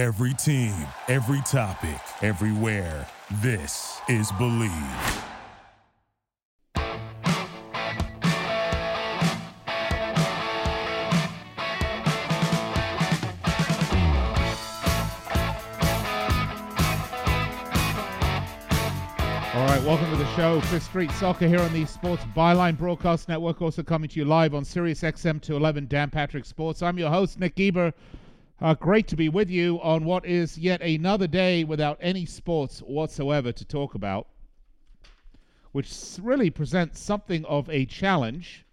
Every team, every topic, everywhere. This is Bleav. All right, welcome to the show, Fifth Street Soccer here on the Sports Byline Broadcast Network, also coming to you live on Sirius XM 211 Dan Patrick Sports. I'm your host, Nick Geber. Uh, great to be with you on what is yet another day without any sports whatsoever to talk about, which really presents something of a challenge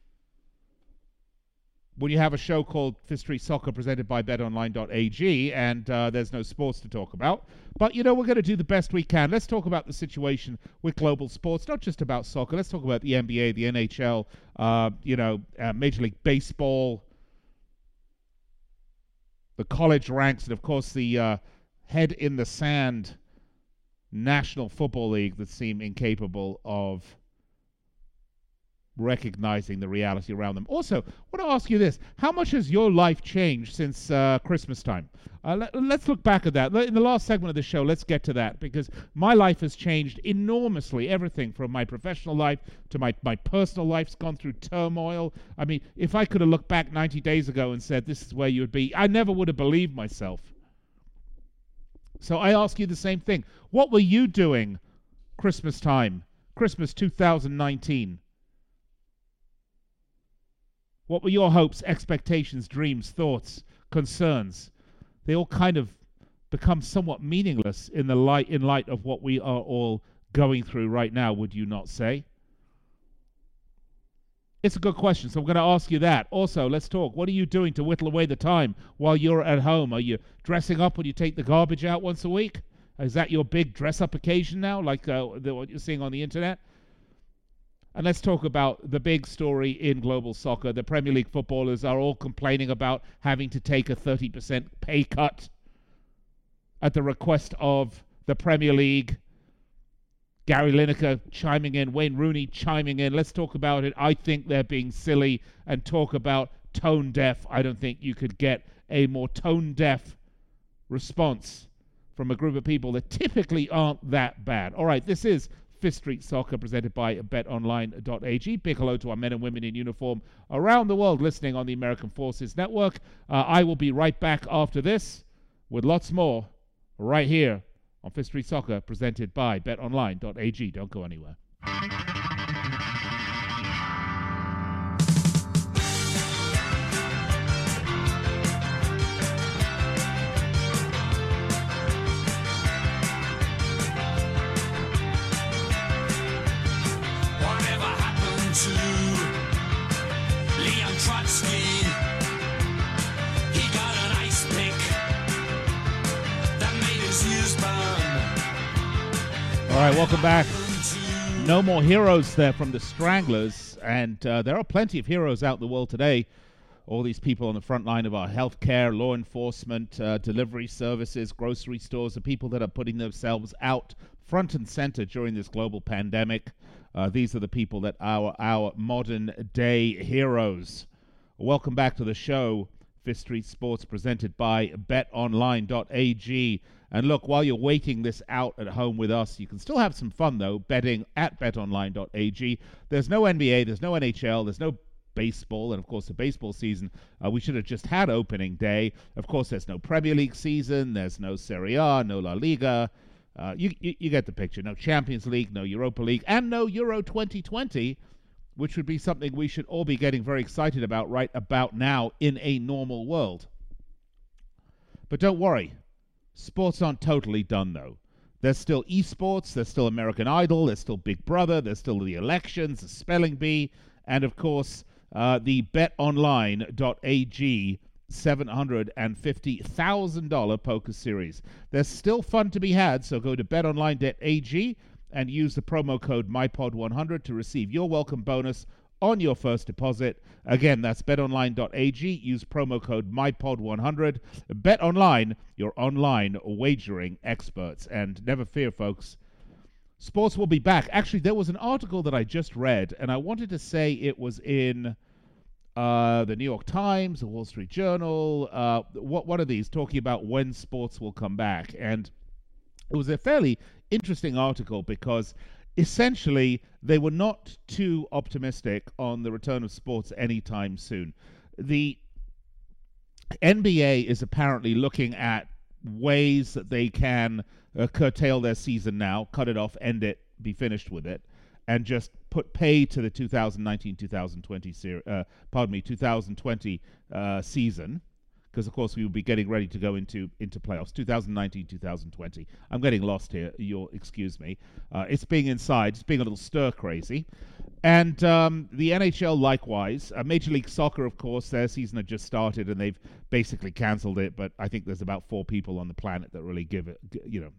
when you have a show called Fifth Street Soccer presented by betonline.ag and uh, there's no sports to talk about. But, you know, we're going to do the best we can. Let's talk about the situation with global sports, not just about soccer. Let's talk about the NBA, the NHL, uh, you know, uh, Major League Baseball, the college ranks, and, of course, the uh, head in the sand National Football League that seem incapable of recognizing the reality around them. Also, I want to ask you this: How much has your life changed since uh, Christmas time? Uh, let, us look back at that. In the last segment of the show, let's get to that because my life has changed enormously. Everything from my professional life to my my personal life's gone through turmoil. I mean, if I could have looked back 90 days ago and said this is where you would be, I never would have believed myself. So I ask you the same thing: What were you doing Christmas time, Christmas 2019? What were your hopes, expectations, dreams, thoughts, concerns? They all kind of become somewhat meaningless in the light in light of what we are all going through right now, would you not say? It's a good question, so I'm going to ask you that. Also, let's talk. What are you doing to whittle away the time while you're at home? Are you dressing up when you take the garbage out once a week? Is that your big dress up occasion now, like uh, the, what you're seeing on the internet? And let's talk about the big story in global soccer. The Premier League footballers are all complaining about having to take a 30% pay cut at the request of the Premier League. Gary Lineker chiming in, Wayne Rooney chiming in. Let's talk about it. I think they're being silly and talk about tone deaf. I don't think you could get a more tone deaf response from a group of people that typically aren't that bad. All right, this is Fifth Street Soccer presented by betonline.ag. Big hello to our men and women in uniform around the world listening on the American Forces Network. Uh, I will be right back after this with lots more right here on Fifth Street Soccer presented by betonline.ag. Don't go anywhere. All right, welcome back. No more heroes there from the Stranglers, and uh, there are plenty of heroes out in the world today. All these people on the front line of our healthcare, law enforcement, uh, delivery services, grocery stores, the people that are putting themselves out front and center during this global pandemic. Uh, these are the people that are our modern day heroes. Welcome back to the show. Fifth Street Sports presented by betonline.ag. And look, while you're waiting this out at home with us, you can still have some fun though, betting at betonline.ag. There's no NBA, there's no NHL, there's no baseball, and of course the baseball season uh, we should have just had opening day. Of course, there's no Premier League season, there's no Serie A, no La Liga. Uh, you, you you get the picture. No Champions League, no Europa League, and no Euro 2020 which would be something we should all be getting very excited about right about now in a normal world. But don't worry, sports aren't totally done though. There's still esports, there's still American Idol, there's still Big Brother, there's still the elections, the spelling bee, and of course uh, the betonline.ag $750,000 poker series. There's still fun to be had, so go to betonline.ag and use the promo code MyPod100 to receive your welcome bonus on your first deposit. Again, that's betonline.ag. Use promo code MyPod100. BetOnline, your online wagering experts. And never fear, folks, sports will be back. Actually, there was an article that I just read, and I wanted to say it was in uh, the New York Times, the Wall Street Journal. Uh, what what are these talking about when sports will come back? And it was a fairly interesting article because essentially they were not too optimistic on the return of sports anytime soon. The NBA is apparently looking at ways that they can uh, curtail their season now, cut it off, end it, be finished with it, and just put pay to the 2019-2020 ser- uh, pardon me 2020 uh, season because of course we will be getting ready to go into into playoffs. 2019-2020 i'm getting lost here. You'll excuse me. Uh, it's being inside. It's being a little stir crazy and um, the nhl likewise uh, major league soccer of course their season had just started and they've basically cancelled it but i think there's about four people on the planet that really give it you know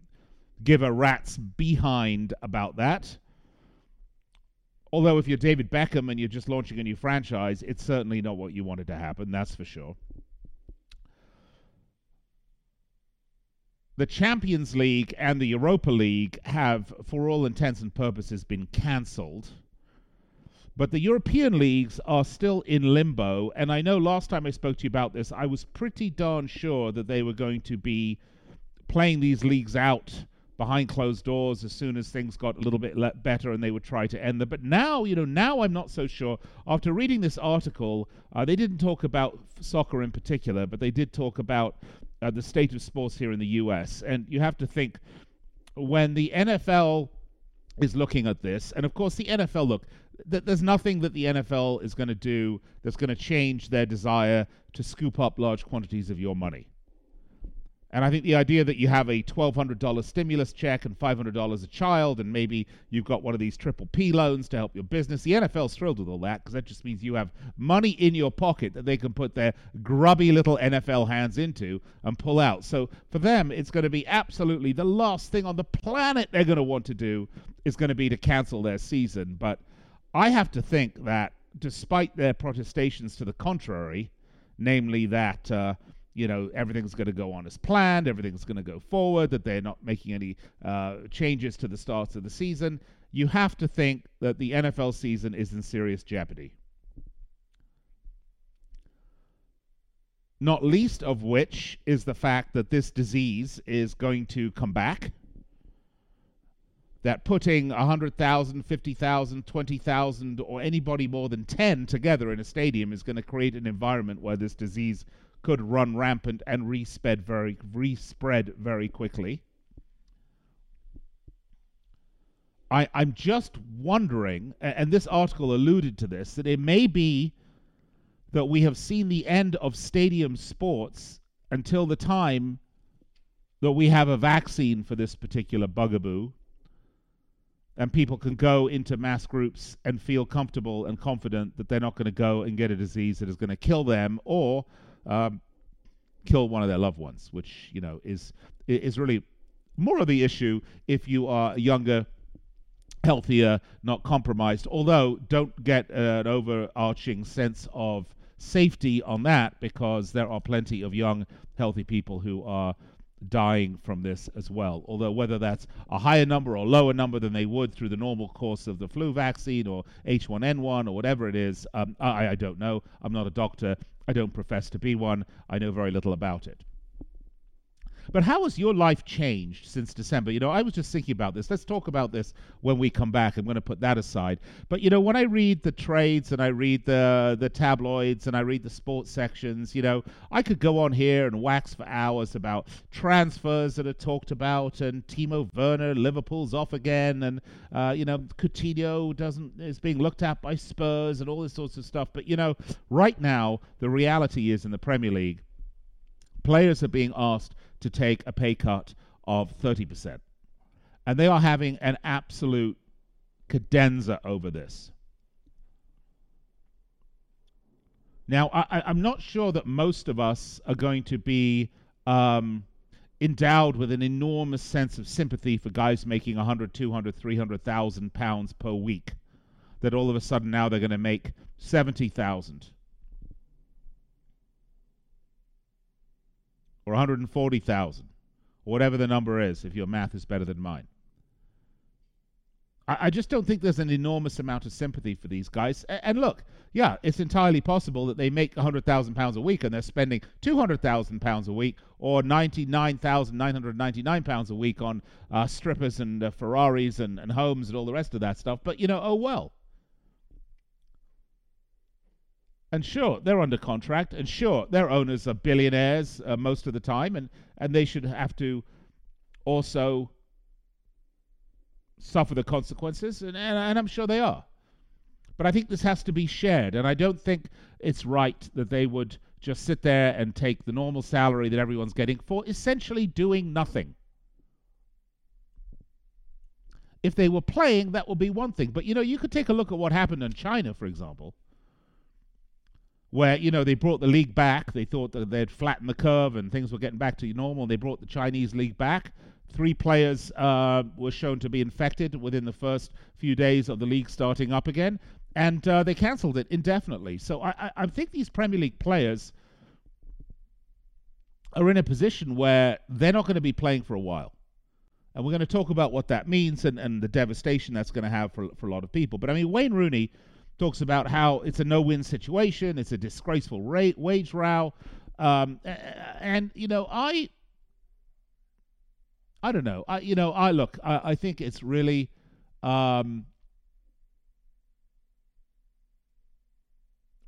give a rat's behind about that although if you're David Beckham and you're just launching a new franchise, it's certainly not what you wanted to happen, that's for sure. The Champions League and the Europa League have, for all intents and purposes, been cancelled. But the European leagues are still in limbo. And I know last time I spoke to you about this, I was pretty darn sure that they were going to be playing these leagues out behind closed doors as soon as things got a little bit le- better and they would try to end them. But now, you know, now I'm not so sure. After reading this article, uh, they didn't talk about soccer in particular, but they did talk about uh, the state of sports here in the U.S. And you have to think when the NFL is looking at this, and of course the NFL look. Th- there's nothing that the NFL is going to do that's going to change their desire to scoop up large quantities of your money. And I think the idea that you have a $1,200 stimulus check and $500 a child, and maybe you've got one of these triple P loans to help your business, the NFL's thrilled with all that because that just means you have money in your pocket that they can put their grubby little NFL hands into and pull out. So for them, it's going to be absolutely the last thing on the planet they're going to want to do is going to be to cancel their season. But I have to think that despite their protestations to the contrary, namely that. Uh, you know everything's going to go on as planned everything's going to go forward that they're not making any uh, changes to the starts of the season you have to think that the nfl season is in serious jeopardy not least of which is the fact that this disease is going to come back that putting 100,000, 50,000, 20,000, or anybody more than 10 together in a stadium is going to create an environment where this disease could run rampant and respread very respread very quickly. I, I'm just wondering, and this article alluded to this, that it may be that we have seen the end of stadium sports until the time that we have a vaccine for this particular bugaboo and people can go into mass groups and feel comfortable and confident that they're not going to go and get a disease that is going to kill them or um, kill one of their loved ones, which you know is is really more of the issue if you are younger, healthier, not compromised. Although don't get an overarching sense of safety on that because there are plenty of young, healthy people who are dying from this as well. Although whether that's a higher number or lower number than they would through the normal course of the flu vaccine or H1N1 or whatever it is, um, I, I don't know. I'm not a doctor. I don't profess to be one. I know very little about it. But how has your life changed since December? You know, I was just thinking about this. Let's talk about this when we come back. I'm going to put that aside. But you know, when I read the trades and I read the the tabloids and I read the sports sections, you know, I could go on here and wax for hours about transfers that are talked about and Timo Werner, Liverpool's off again, and uh, you know, Coutinho doesn't is being looked at by Spurs and all this sorts of stuff. But you know, right now the reality is in the Premier League, players are being asked to take a pay cut of 30%. And they are having an absolute cadenza over this. Now, I, I'm not sure that most of us are going to be um, endowed with an enormous sense of sympathy for guys making 100, 200, 300,000 pounds per week. That all of a sudden now they're going to make 70,000 or 140,000 or whatever the number is if your math is better than mine. I, I just don't think there's an enormous amount of sympathy for these guys. A- and look, yeah, it's entirely possible that they make hundred thousand pounds a week and they're spending two hundred thousand pounds a week or ninety nine thousand nine hundred ninety nine pounds a week on uh, strippers and uh, Ferraris and, and homes and all the rest of that stuff. But you know, oh well. And sure, they're under contract, and sure, their owners are billionaires uh, most of the time, and, and they should have to also suffer the consequences, and, and, and I'm sure they are. But I think this has to be shared, and I don't think it's right that they would just sit there and take the normal salary that everyone's getting for essentially doing nothing. If they were playing, that would be one thing. But you know, you could take a look at what happened in China, for example where you know they brought the league back. They thought that they'd flattened the curve and things were getting back to normal. They brought the Chinese league back. Three players uh, were shown to be infected within the first few days of the league starting up again, and uh, they cancelled it indefinitely. So I, I, I think these Premier League players are in a position where they're not going to be playing for a while. And we're going to talk about what that means and, and the devastation that's going to have for, for a lot of people. But I mean, Wayne Rooney talks about how it's a no-win situation, it's a disgraceful rate, wage row, um, and you know, I, I don't know, I you know, I look, I, I think it's really. Um,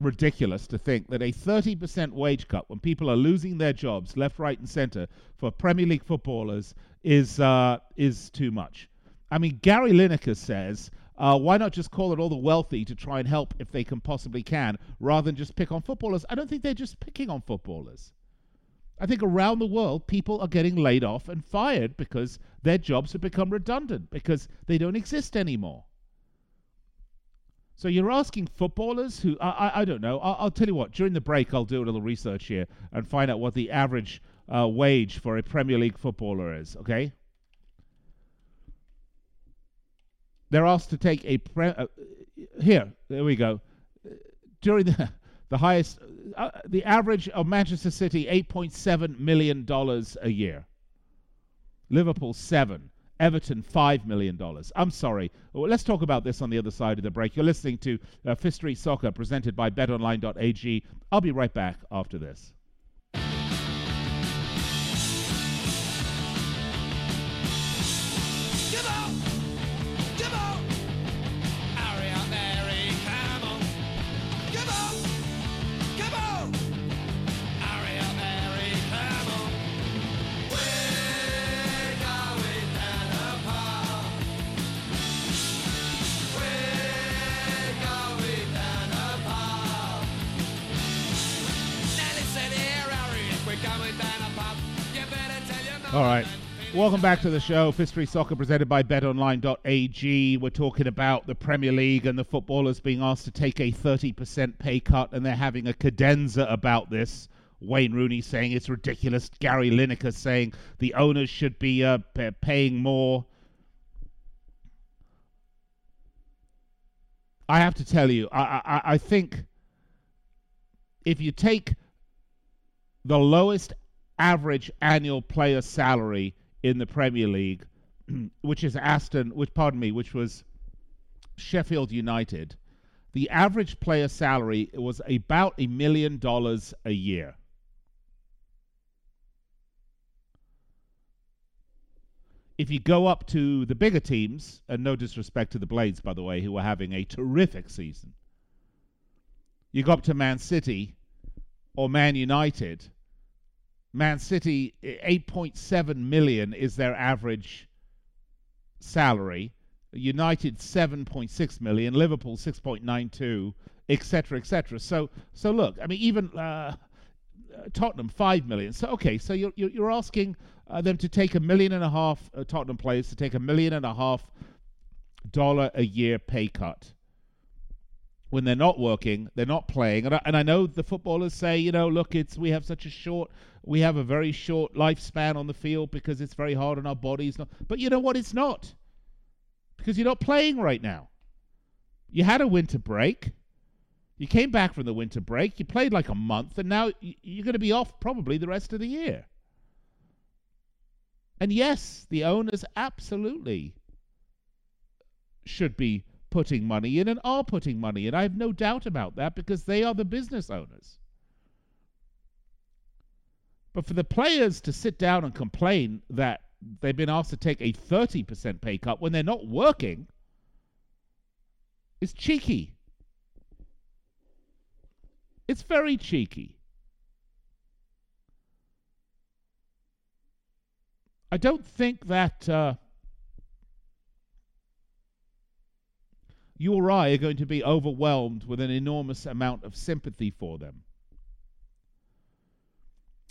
ridiculous to think that a 30% wage cut when people are losing their jobs left, right, and center for Premier League footballers is uh, is too much. I mean, Gary Lineker says uh, why not just call it all the wealthy to try and help if they can possibly can, rather than just pick on footballers? I don't think they're just picking on footballers. I think around the world, people are getting laid off and fired because their jobs have become redundant, because they don't exist anymore. So you're asking footballers who, I, I, I don't know, I'll, I'll, tell you what, during the break, I'll do a little research here and find out what the average uh, wage for a Premier League footballer is, okay? They're asked to take a pre- uh, here. There we go. During the the highest, uh, the average of Manchester City, eight point seven million dollars a year. Liverpool seven. Everton, $5 million. I'm sorry. Well, let's talk about this on the other side of the break. You're listening to uh, Street Soccer presented by betonline.ag. I'll be right back after this. All right. Welcome back to the show. Street Soccer presented by betonline.ag. We're talking about the Premier League and the footballers being asked to take a 30% pay cut, and they're having a cadenza about this. Wayne Rooney saying it's ridiculous. Gary Lineker saying the owners should be uh, paying more. I have to tell you, I, I, I think if you take the lowest average annual player salary in the Premier League, which is Aston, which pardon me, which was Sheffield United, the average player salary was about a million dollars a year. If you go up to the bigger teams, and no disrespect to the Blades, by the way, who are having a terrific season, you go up to Man City or Man United, Man City, 8.7 million is their average salary. United 7.6 million, Liverpool 6.92, etc., etc. So, so look, I mean, even uh, Tottenham 5 million. So, okay, so you're you're asking uh, them to take a million and a half uh, Tottenham players to take a million and a half dollar a year pay cut when they're not working, they're not playing. And I, and I know the footballers say, you know, look, it's we have such a short, we have a very short lifespan on the field because it's very hard on our bodies. But you know what? It's not because you're not playing right now. You had a winter break. You came back from the winter break. You played like a month, and now you're going to be off probably the rest of the year. And yes, the owners absolutely should be putting money in and are putting money in. I have no doubt about that because they are the business owners. But for the players to sit down and complain that they've been asked to take a 30% pay cut when they're not working is cheeky. It's very cheeky. I don't think that uh, you or I are going to be overwhelmed with an enormous amount of sympathy for them.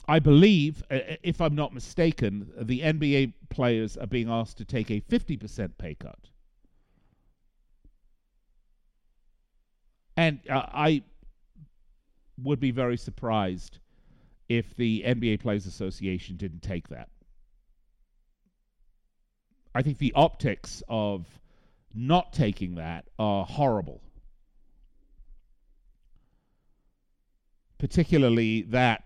I believe, uh, uh, if I'm not mistaken, the NBA players are being asked to take a 50% pay cut. And uh, I would be very surprised if the NBA Players Association didn't take that. I think the optics of not taking that are horrible. Particularly that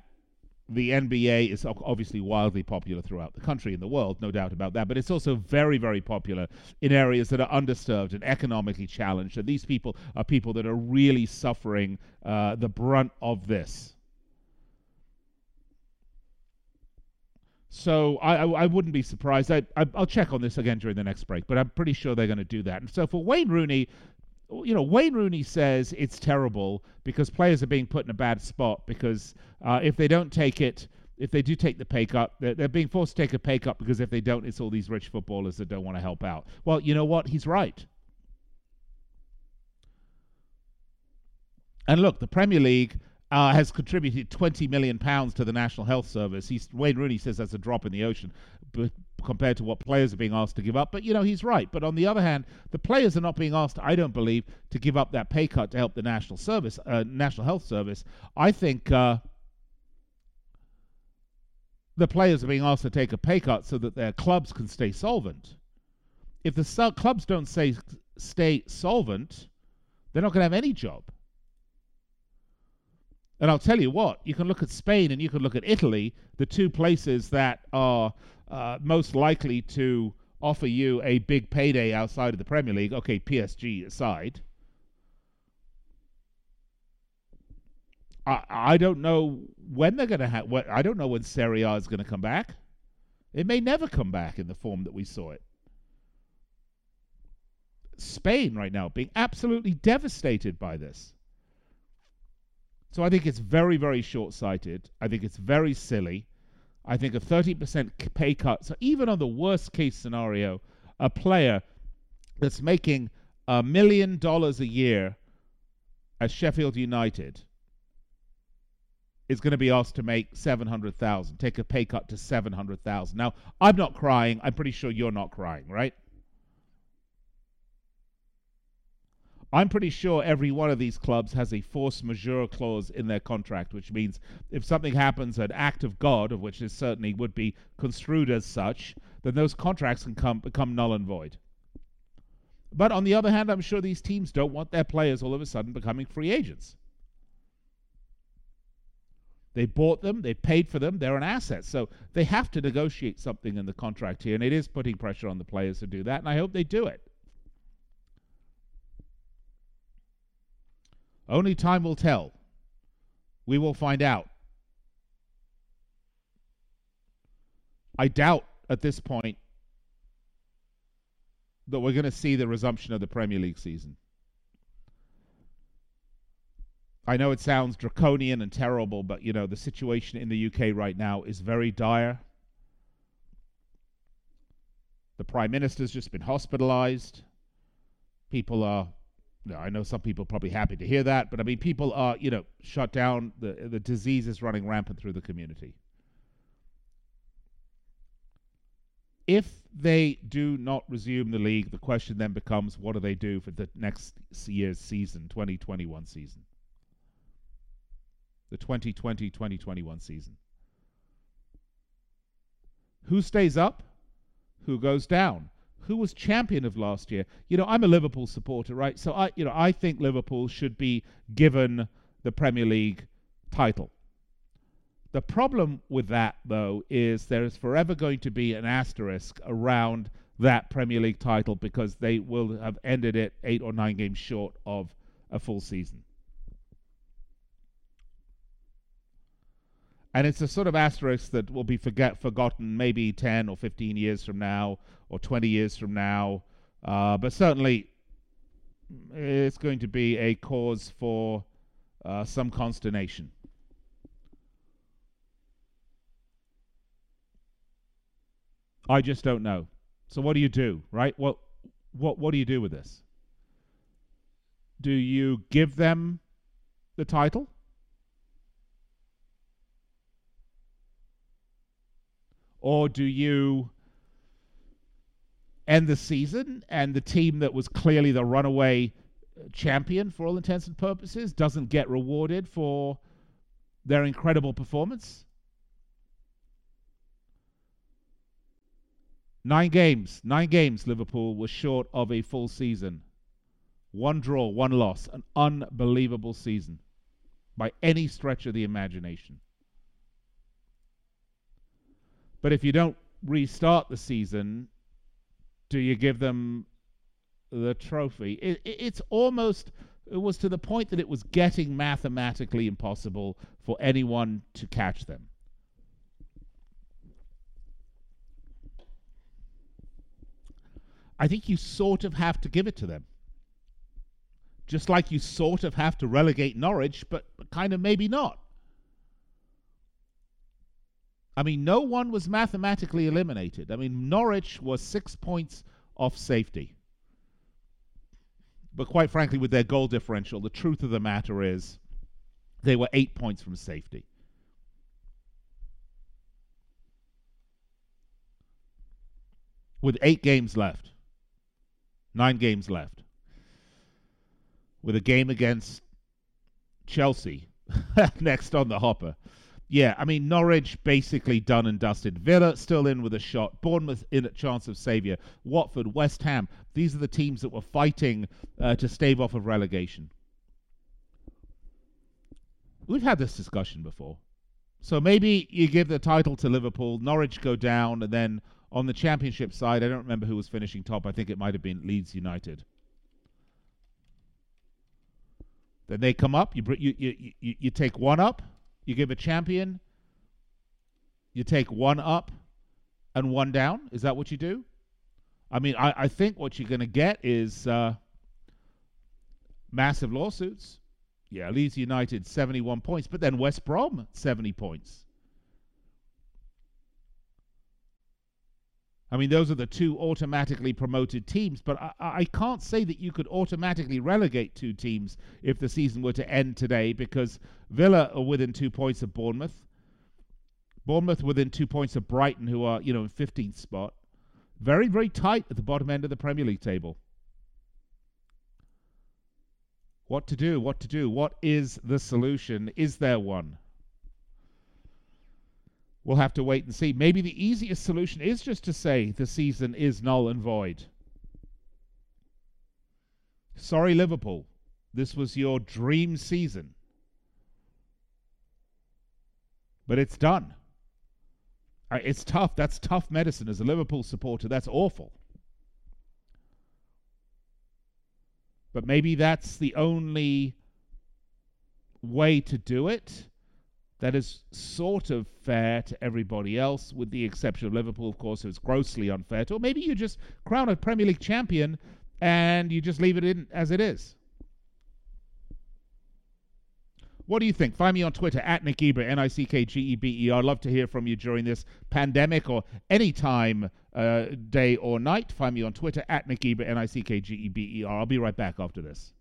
the NBA is obviously wildly popular throughout the country and the world, no doubt about that, but it's also very, very popular in areas that are underserved and economically challenged. And these people are people that are really suffering uh, the brunt of this. So I, I, I, wouldn't be surprised. I, I, will check on this again during the next break, but I'm pretty sure they're going to do that. And so for Wayne Rooney, you know, Wayne Rooney says it's terrible because players are being put in a bad spot because uh, if they don't take it, if they do take the pay cut, they're, they're being forced to take a pay cut because if they don't, it's all these rich footballers that don't want to help out. Well, you know what? He's right. And look, the Premier League uh, has contributed 20 million pounds to the National Health Service. He's, Wayne Rooney says that's a drop in the ocean but compared to what players are being asked to give up. But you know he's right. But on the other hand, the players are not being asked, I don't believe, to give up that pay cut to help the National Service, uh, National Health Service. I think. Uh, the players are being asked to take a pay cut so that their clubs can stay solvent. If the clubs don't stay solvent, they're not going to have any job. And I'll tell you what, you can look at Spain and you can look at Italy, the two places that are uh, most likely to offer you a big payday outside of the Premier League. Okay, PSG aside. I, I don't know when they're going to have. I don't know when Serie A is going to come back. It may never come back in the form that we saw it. Spain right now being absolutely devastated by this. So I think it's very, very short sighted. I think it's very silly. I think a 30% pay cut. So even on the worst case scenario, a player that's making a million dollars a year at Sheffield United is going to be asked to make 700,000, take a pay cut to 700,000. Now, I'm not crying. I'm pretty sure you're not crying, right? I'm pretty sure every one of these clubs has a force majeure clause in their contract, which means if something happens, an act of God, of which this certainly would be construed as such, then those contracts can come, become null and void. But on the other hand, I'm sure these teams don't want their players all of a sudden becoming free agents. They bought them, they paid for them, they're an asset. So they have to negotiate something in the contract here, and it is putting pressure on the players to do that, and I hope they do it. Only time will tell. We will find out. I doubt at this point that we're going to see the resumption of the Premier League season. I know it sounds draconian and terrible, but you know, the situation in the UK right now is very dire. The Prime Minister's just been hospitalized. People are I know some people are probably happy to hear that, but I mean, people are, you know, shut down. The, the disease is running rampant through the community. If they do not resume the league, the question then becomes what do they do for the next year's season, 2021 season? The 2020 2021 season. Who stays up? Who goes down? Who was champion of last year. You know, I'm a Liverpool supporter, right? So I, you know, I think Liverpool should be given the Premier League title. The problem with that, though, is there is forever going to be an asterisk around that Premier League title because they will have ended it eight or nine games short of a full season. And it's a sort of asterisk that will be forget forgotten maybe 10 or 15 years from now or 20 years from now. Uh, but certainly it's going to be a cause for uh, some consternation. I just don't know. So what do you do, right? What what what do you do with this? Do you give them the title? Or do you end the season and the team that was clearly the runaway champion for all intents and purposes doesn't get rewarded for their incredible performance? Nine games, nine games, Liverpool was short of a full season. One draw, one loss. An unbelievable season by any stretch of the imagination. But if you don't restart the season, do you give them the trophy? It, it, it's almost, it was to the point that it was getting mathematically impossible for anyone to catch them. I think you sort of have to give it to them. Just like you sort of have to relegate Norwich, but, but kind of maybe not. I mean, no one was mathematically eliminated. I mean, Norwich was six points off safety. But quite frankly, with their goal differential, the truth of the matter is they were eight points from safety. With eight games left, nine games left, with a game against Chelsea next on the hopper yeah, I mean Norwich basically done and dusted. Villa still in with a shot. Bournemouth in at chance of saviour. Watford, West Ham. These are the teams that were fighting uh, to stave off of relegation. We've had this discussion before. So maybe you give the title to Liverpool, Norwich go down, and then on the championship side, I don't remember who was finishing top. I think it might have been Leeds United. Then they come up. You you you you, you take one up you give a champion, you take one up and one down. Is that what you do? I mean, I, I think what you're going to get is uh, massive lawsuits. Yeah, Leeds United 71 points, but then West Brom 70 points. I mean, those are the two automatically promoted teams, but I, I, can't say that you could automatically relegate two teams if the season were to end today because Villa are within two points of Bournemouth. Bournemouth within two points of Brighton, who are, you know, in 15th spot. Very, very tight at the bottom end of the Premier League table. What to do? What to do? What is the solution? Is there one? We'll have to wait and see. Maybe the easiest solution is just to say the season is null and void. Sorry, Liverpool. This was your dream season. But it's done. Uh, it's tough. That's tough medicine as a Liverpool supporter. That's awful. But maybe that's the only way to do it that is sort of fair to everybody else, with the exception of Liverpool, of course, who's grossly unfair to. Or maybe you just crown a Premier League champion and you just leave it in as it is. What do you think? Find me on Twitter at Nick Geber, N I C K G E B E R. I'd love to hear from you during this pandemic or any time, uh, day or night. Find me on Twitter at Nick Geber, N I C K G E B E R. I'll be right back after this.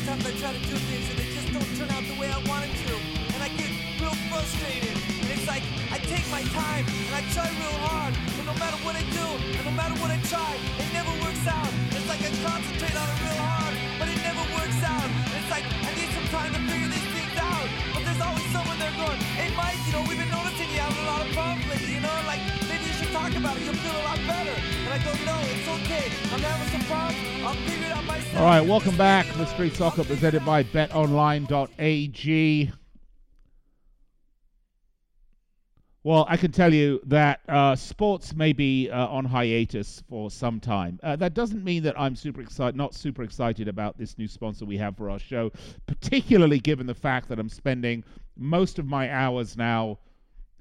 Sometimes I try to do things and they just don't turn out the way I want it to. And I get real frustrated. And it's like I take my time and I try real hard. But no matter what I do and no matter what I try, it never works out. It's like I concentrate on it real hard, but it never works out. And it's like I need some time to figure these things out. But there's always someone there going, hey Mike, you know, we've been noticing you having a lot of problems lately, you know, like maybe you should talk about it, you'll feel a lot better. All right, welcome back. To Street Soccer presented by betonline.ag. Well, I can tell you that uh, sports may be uh, on hiatus for some time. Uh, that doesn't mean that I'm super excited, not super excited about this new sponsor we have for our show, particularly given the fact that I'm spending most of my hours now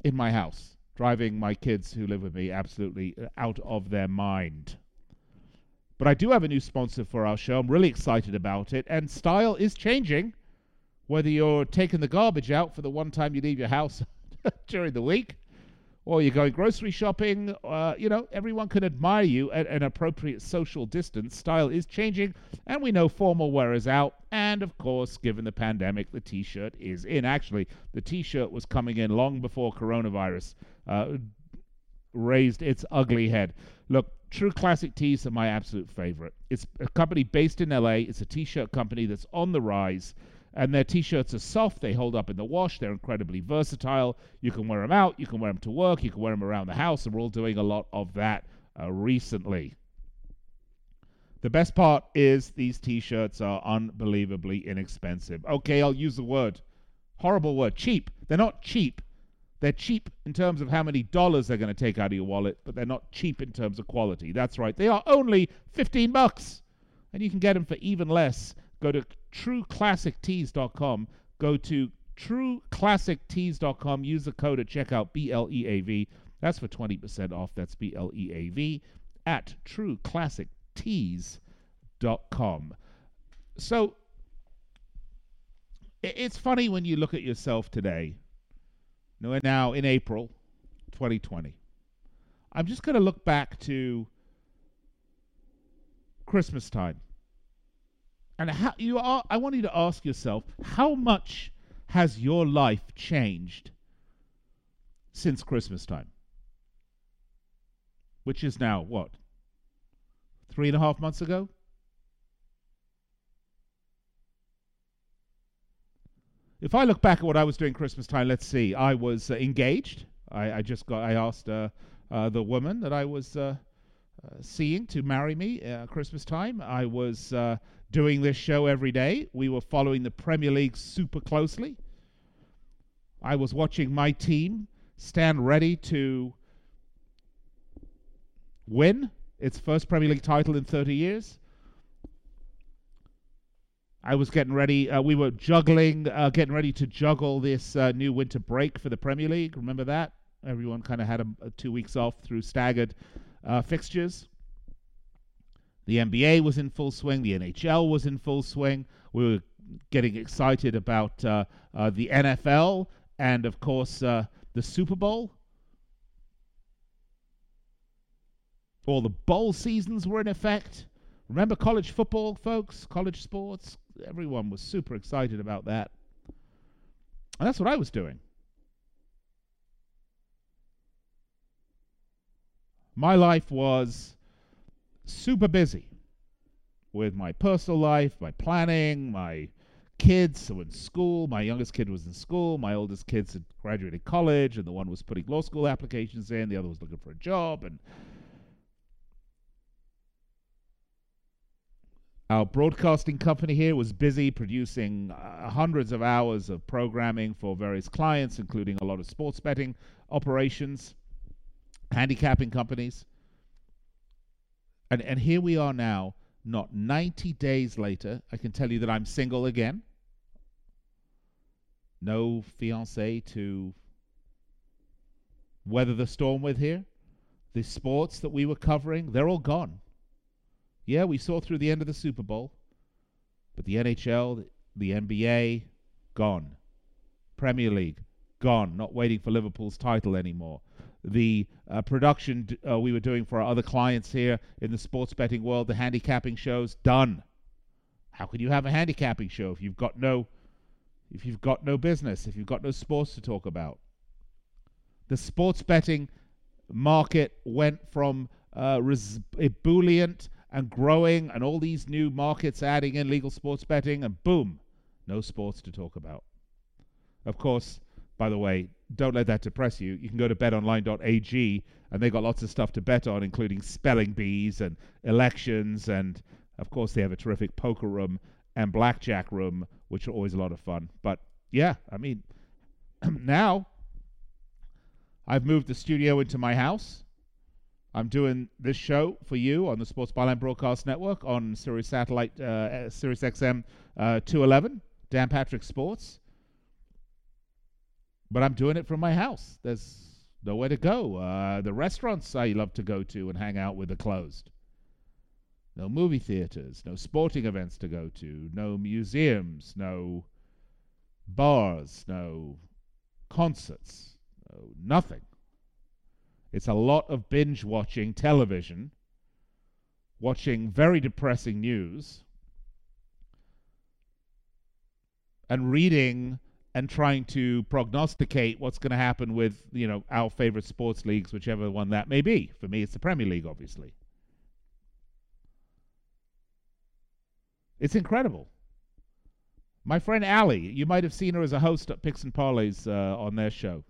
in my house, driving my kids who live with me absolutely uh, out of their mind. But I do have a new sponsor for our show. I'm really excited about it, and style is changing. Whether you're taking the garbage out for the one time you leave your house during the week, or you're going grocery shopping, uh, you know, everyone can admire you at an appropriate social distance. Style is changing, and we know formal wear is out. And of course, given the pandemic, the t shirt is in. Actually, the t shirt was coming in long before coronavirus uh, raised its ugly head. Look, True Classic Tees are my absolute favorite. It's a company based in LA, it's a t shirt company that's on the rise and their t-shirts are soft they hold up in the wash they're incredibly versatile. You can wear them out you can wear them to work you can wear them around the house and we're all doing a lot of that uh, recently. The best part is these t-shirts are unbelievably inexpensive. Okay i'll use the word. Horrible word cheap. They're not cheap. They're cheap in terms of how many dollars they're going to take out of your wallet but they're not cheap in terms of quality. That's right they are only 15 bucks and you can get them for even less go to trueclassictees.com. Go to trueclassictees.com. Use the code at checkout BLEAV. That's for 20% off. That's BLEAV at trueclassictees.com. So it's funny when you look at yourself today. Now in April 2020. I'm just going to look back to Christmas time. And how you are I want you to ask yourself how much has your life changed since Christmas time? Which is now what? Three and a half months ago? If I look back at what I was doing Christmas time, let's see. I was uh, engaged. I, I just got. I asked uh, uh, the woman that I was uh, seeing to marry me uh, Christmas time. I was uh, doing this show every day. We were following the Premier League super closely. I was watching my team stand ready to win its first Premier League title in 30 years. I was getting ready. Uh, we were juggling, uh, getting ready to juggle this uh, new winter break for the Premier League. Remember that? Everyone kind of had a, a two weeks off through staggered uh, fixtures. The NBA was in full swing. The NHL was in full swing. We were getting excited about uh, uh, the NFL and, of course, uh, the Super Bowl. All the bowl seasons were in effect. Remember college football, folks? College sports? Everyone was super excited about that. And that's what I was doing. My life was super busy with my personal life, my planning, my kids were in school. My youngest kid was in school. My oldest kids had graduated college, and the one was putting law school applications in. The other was looking for a job, and Our broadcasting company here was busy producing uh, hundreds of hours of programming for various clients, including a lot of sports betting operations, handicapping companies. And, and here we are now, not 90 days later. I can tell you that I'm single again. No fiance to weather the storm with here. The sports that we were covering, they're all gone. Yeah, we saw through the end of the Super Bowl, but the NHL, the NBA, gone. Premier League, gone. Not waiting for Liverpool's title anymore. The uh, production uh, we were doing for our other clients here in the sports betting world, the handicapping shows, done. How can you have a handicapping show if you've got no, if you've got no business, if you've got no sports to talk about? The sports betting market went from uh, res- ebullient and growing, and all these new markets adding in legal sports betting, and boom, no sports to talk about. Of course, by the way, don't let that depress you. You can go to betonline.ag, and they've got lots of stuff to bet on, including spelling bees and elections, and of course, they have a terrific poker room and blackjack room, which are always a lot of fun. But yeah, I mean, now I've moved the studio into my house. I'm doing this show for you on the Sports Byline Broadcast Network on Sirius Satellite, uh, Sirius XM uh, 211, Dan Patrick Sports. But I'm doing it from my house. There's nowhere to go. Uh, the restaurants I love to go to and hang out with are closed. No movie theaters, no sporting events to go to, no museums, no bars, no concerts, no nothing. It's a lot of binge watching television, watching very depressing news, and reading and trying to prognosticate what's going to happen with, you know, our favorite sports leagues, whichever one that may be. For me, it's the Premier League, obviously. It's incredible. My friend Allie, you might have seen her as a host at Picks and Parlays uh, on their show.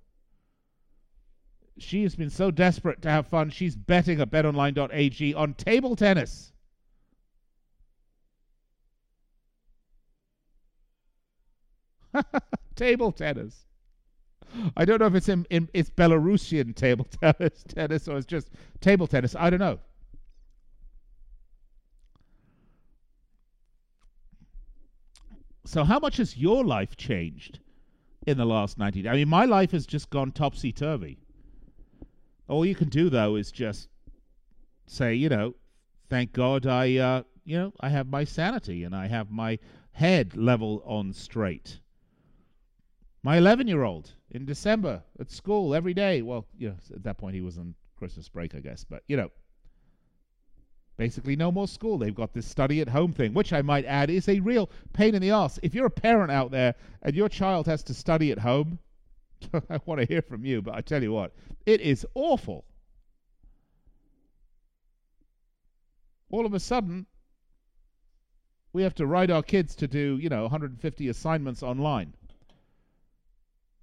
She has been so desperate to have fun, she's betting at betonline.ag on table tennis. table tennis. I don't know if it's in, in it's Belarusian table tennis, tennis or it's just table tennis. I don't know. So, how much has your life changed in the last 90 days? I mean, my life has just gone topsy turvy. All you can do, though, is just say, you know, thank God I, uh, you know, I have my sanity and I have my head level on straight. My 11 year old in December at school every day. Well, you know, at that point he was on Christmas break, I guess, but, you know, basically no more school. They've got this study at home thing, which I might add is a real pain in the ass. If you're a parent out there and your child has to study at home, I want to hear from you, but I tell you what, it is awful. All of a sudden, we have to write our kids to do, you know, 150 assignments online.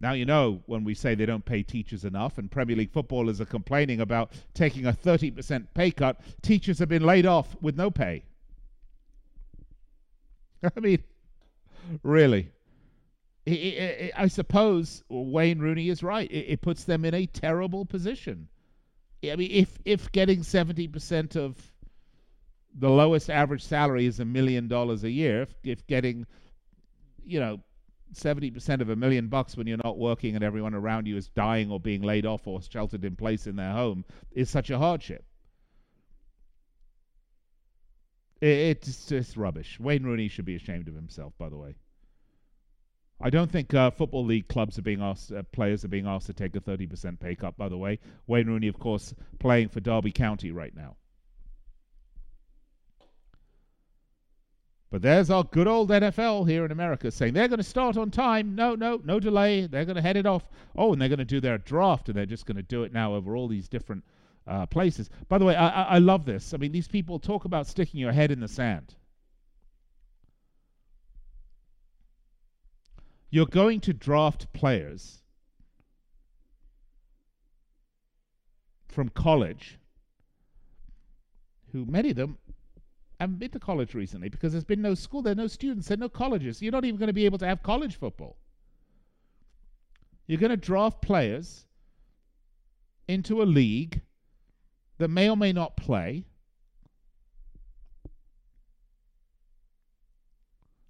Now you know when we say they don't pay teachers enough, and Premier League footballers are complaining about taking a 30% pay cut, teachers have been laid off with no pay. I mean, really. I, suppose Wayne Rooney is right. It, puts them in a terrible position. I mean, if if getting 70% of the lowest average salary is a million dollars a year, if, if getting, you know, 70% of a million bucks when you're not working and everyone around you is dying or being laid off or sheltered in place in their home is such a hardship. It's just rubbish. Wayne Rooney should be ashamed of himself, by the way. I don't think uh, football league clubs are being asked, uh, players are being asked to take a 30% pay cut, by the way. Wayne Rooney, of course, playing for Derby County right now. But there's our good old NFL here in America saying they're going to start on time. No, no, no delay. They're going to head it off. Oh, and they're going to do their draft, and they're just going to do it now over all these different uh, places. By the way, I, I, I love this. I mean, these people talk about sticking your head in the sand. You're going to draft players from college who many of them haven't been to college recently because there's been no school, there are no students, there are no colleges. You're not even going to be able to have college football. You're going to draft players into a league that may or may not play.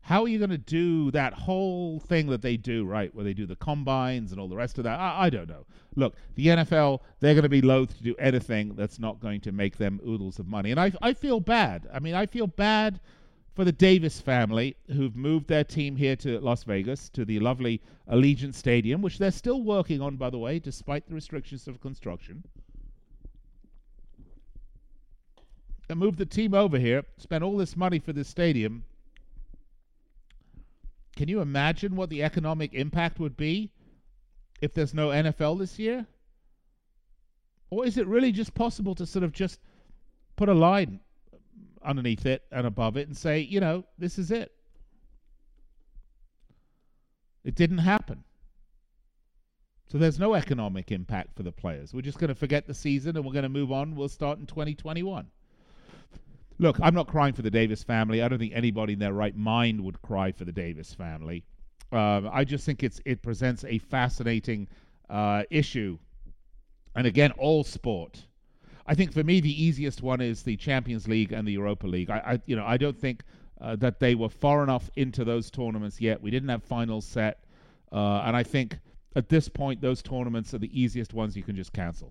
How are you going to do that whole thing that they do, right? Where they do the combines and all the rest of that? I, I don't know. Look, the NFL, they're going to be loath to do anything that's not going to make them oodles of money. And I, I feel bad. I mean, I feel bad for the Davis family who've moved their team here to Las Vegas, to the lovely Allegiant Stadium, which they're still working on, by the way, despite the restrictions of construction. And moved the team over here, spent all this money for this stadium can you imagine what the economic impact would be if there's no NFL this year? Or is it really just possible to sort of just put a line underneath it and above it and say, you know, this is it? It didn't happen. So there's no economic impact for the players. We're just going to forget the season and we're going to move on. We'll start in 2021. Look, I'm not crying for the Davis family. I don't think anybody in their right mind would cry for the Davis family. Um, I just think it's it presents a fascinating uh, issue And again, all sport. I think for me, the easiest one is the Champions League and the Europa League. I, I you know, I don't think uh, that they were far enough into those tournaments yet. We didn't have finals set, uh, and I think at this point, those tournaments are the easiest ones you can just cancel.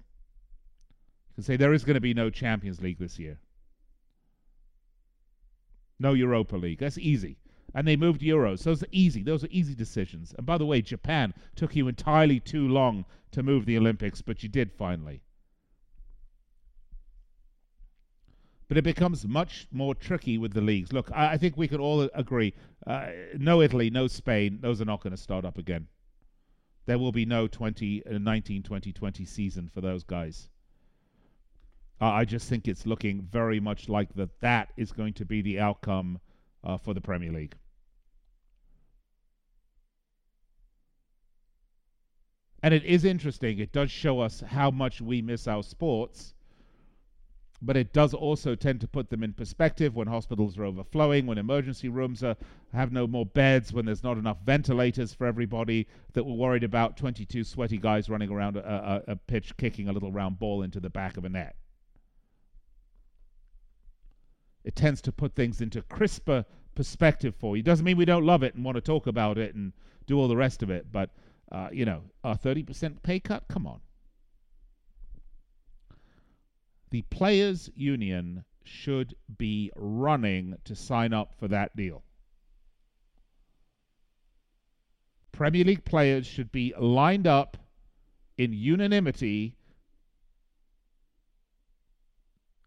You can say there is going to be no Champions League this year, no Europa League. That's easy. And they moved Euros. Those are easy. Those are easy decisions. And by the way, Japan took you entirely too long to move the Olympics, but you did finally. but it becomes much more tricky with the leagues. Look, I, I think we can all agree uh, no Italy, no Spain, those are not going to start up again. There will be no 2019 2020 season for those guys. Uh, I just think it's looking very much like that that is going to be the outcome uh, for the Premier League. And it is interesting. It does show us how much we miss our sports but it does also tend to put them in perspective when hospitals are overflowing, when emergency rooms are, have no more beds, when there's not enough ventilators for everybody, that we're worried about 22 sweaty guys running around a, a, a pitch kicking a little round ball into the back of a net. It tends to put things into crisper perspective for you. Doesn't mean we don't love it and want to talk about it and do all the rest of it, but, uh, you know, a 30% pay cut? Come on the players' union should be running to sign up for that deal. Premier League players should be lined up in unanimity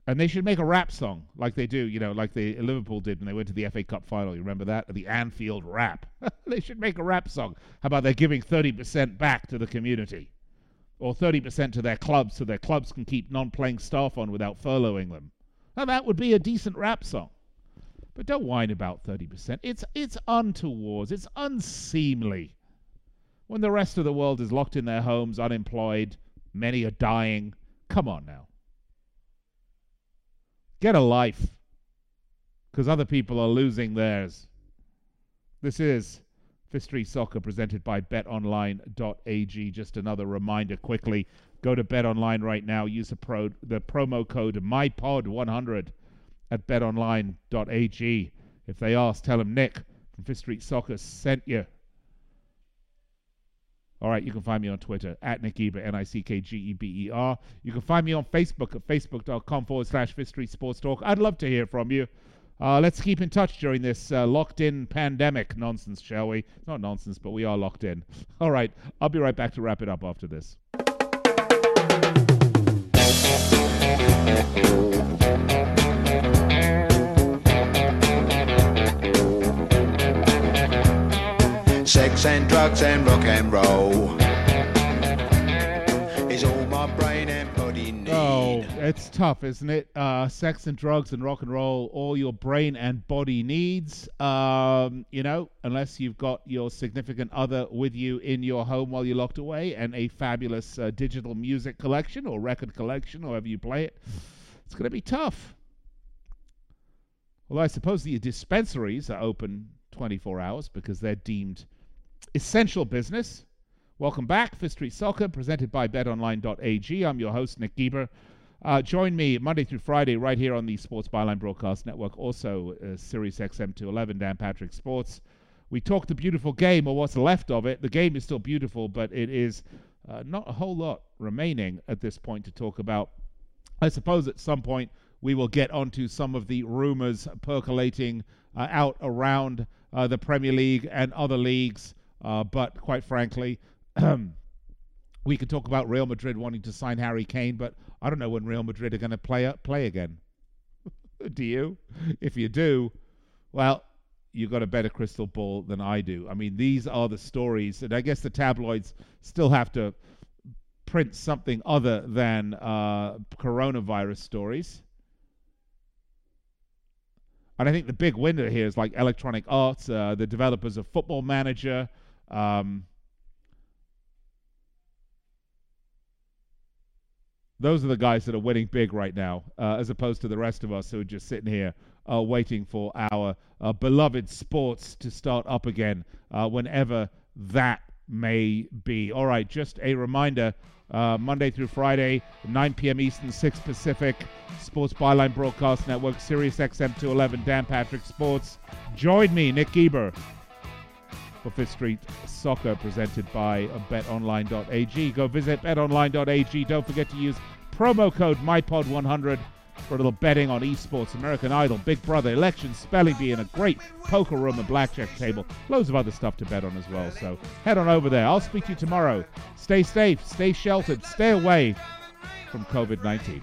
and they should make a rap song like they do, you know, like the Liverpool did when they went to the FA Cup final. You remember that? The Anfield rap. they should make a rap song. How about they're giving 30% back to the community? or 30% to their clubs so their clubs can keep non playing staff on without furloughing them. Now, that would be a decent rap song. But don't whine about 30%. It's, it's untoward, it's unseemly. When the rest of the world is locked in their homes, unemployed, many are dying. Come on now. Get a life. Because other people are losing theirs. This is Fifth Soccer presented by betonline.ag. Just another reminder quickly go to betonline right now. Use the, pro, the promo code MyPod100 at betonline.ag. If they ask, tell them Nick from Fifth Soccer sent you. All right, you can find me on Twitter at Nick Geber, N I C K G E B E R. You can find me on Facebook at facebook.com forward slash Fifth Street Sports Talk. I'd love to hear from you. Uh, let's keep in touch during this uh, locked in pandemic nonsense, shall we? Not nonsense, but we are locked in. All right, I'll be right back to wrap it up after this. And drugs and rock and roll is all my brain and body need. Oh, it's tough, isn't it? Uh, sex and drugs and rock and roll, all your brain and body needs. Um, you know, unless you've got your significant other with you in your home while you're locked away and a fabulous uh, digital music collection or record collection, however you play it, it's going to be tough. Although I suppose the dispensaries are open 24 hours because they're deemed essential business. Welcome back, Fifth Street Soccer, presented by BetOnline.ag. I'm your host, Nick Geber. Uh, join me Monday through Friday right here on the Sports Byline Broadcast Network, also uh, Sirius XM 211, Dan Patrick Sports. We talk the beautiful game, or what's left of it. The game is still beautiful, but it is uh, not a whole lot remaining at this point to talk about. I suppose at some point we will get onto some of the rumors percolating uh, out around uh, the Premier League and other leagues. Uh, but quite frankly, we could talk about Real Madrid wanting to sign Harry Kane, but I don't know when Real Madrid are going to play play again. do you? If you do, well, you've got a better crystal ball than I do. I mean, these are the stories, and I guess the tabloids still have to print something other than uh, coronavirus stories. And I think the big winner here is like Electronic Arts, uh, the developers of Football Manager. Um, those are the guys that are winning big right now, uh, as opposed to the rest of us who are just sitting here uh, waiting for our uh, beloved sports to start up again uh, whenever that may be. All right, just a reminder uh, Monday through Friday, 9 p.m. Eastern, 6 Pacific, Sports Byline Broadcast Network, Sirius XM 211, Dan Patrick Sports. Join me, Nick Geber, for Fifth Street Soccer, presented by betonline.ag. Go visit betonline.ag. Don't forget to use promo code MyPod100 for a little betting on esports, American Idol, Big Brother, elections, spelling bee, and a great poker room and blackjack table. Loads of other stuff to bet on as well. So head on over there. I'll speak to you tomorrow. Stay safe, stay sheltered, stay away from COVID 19.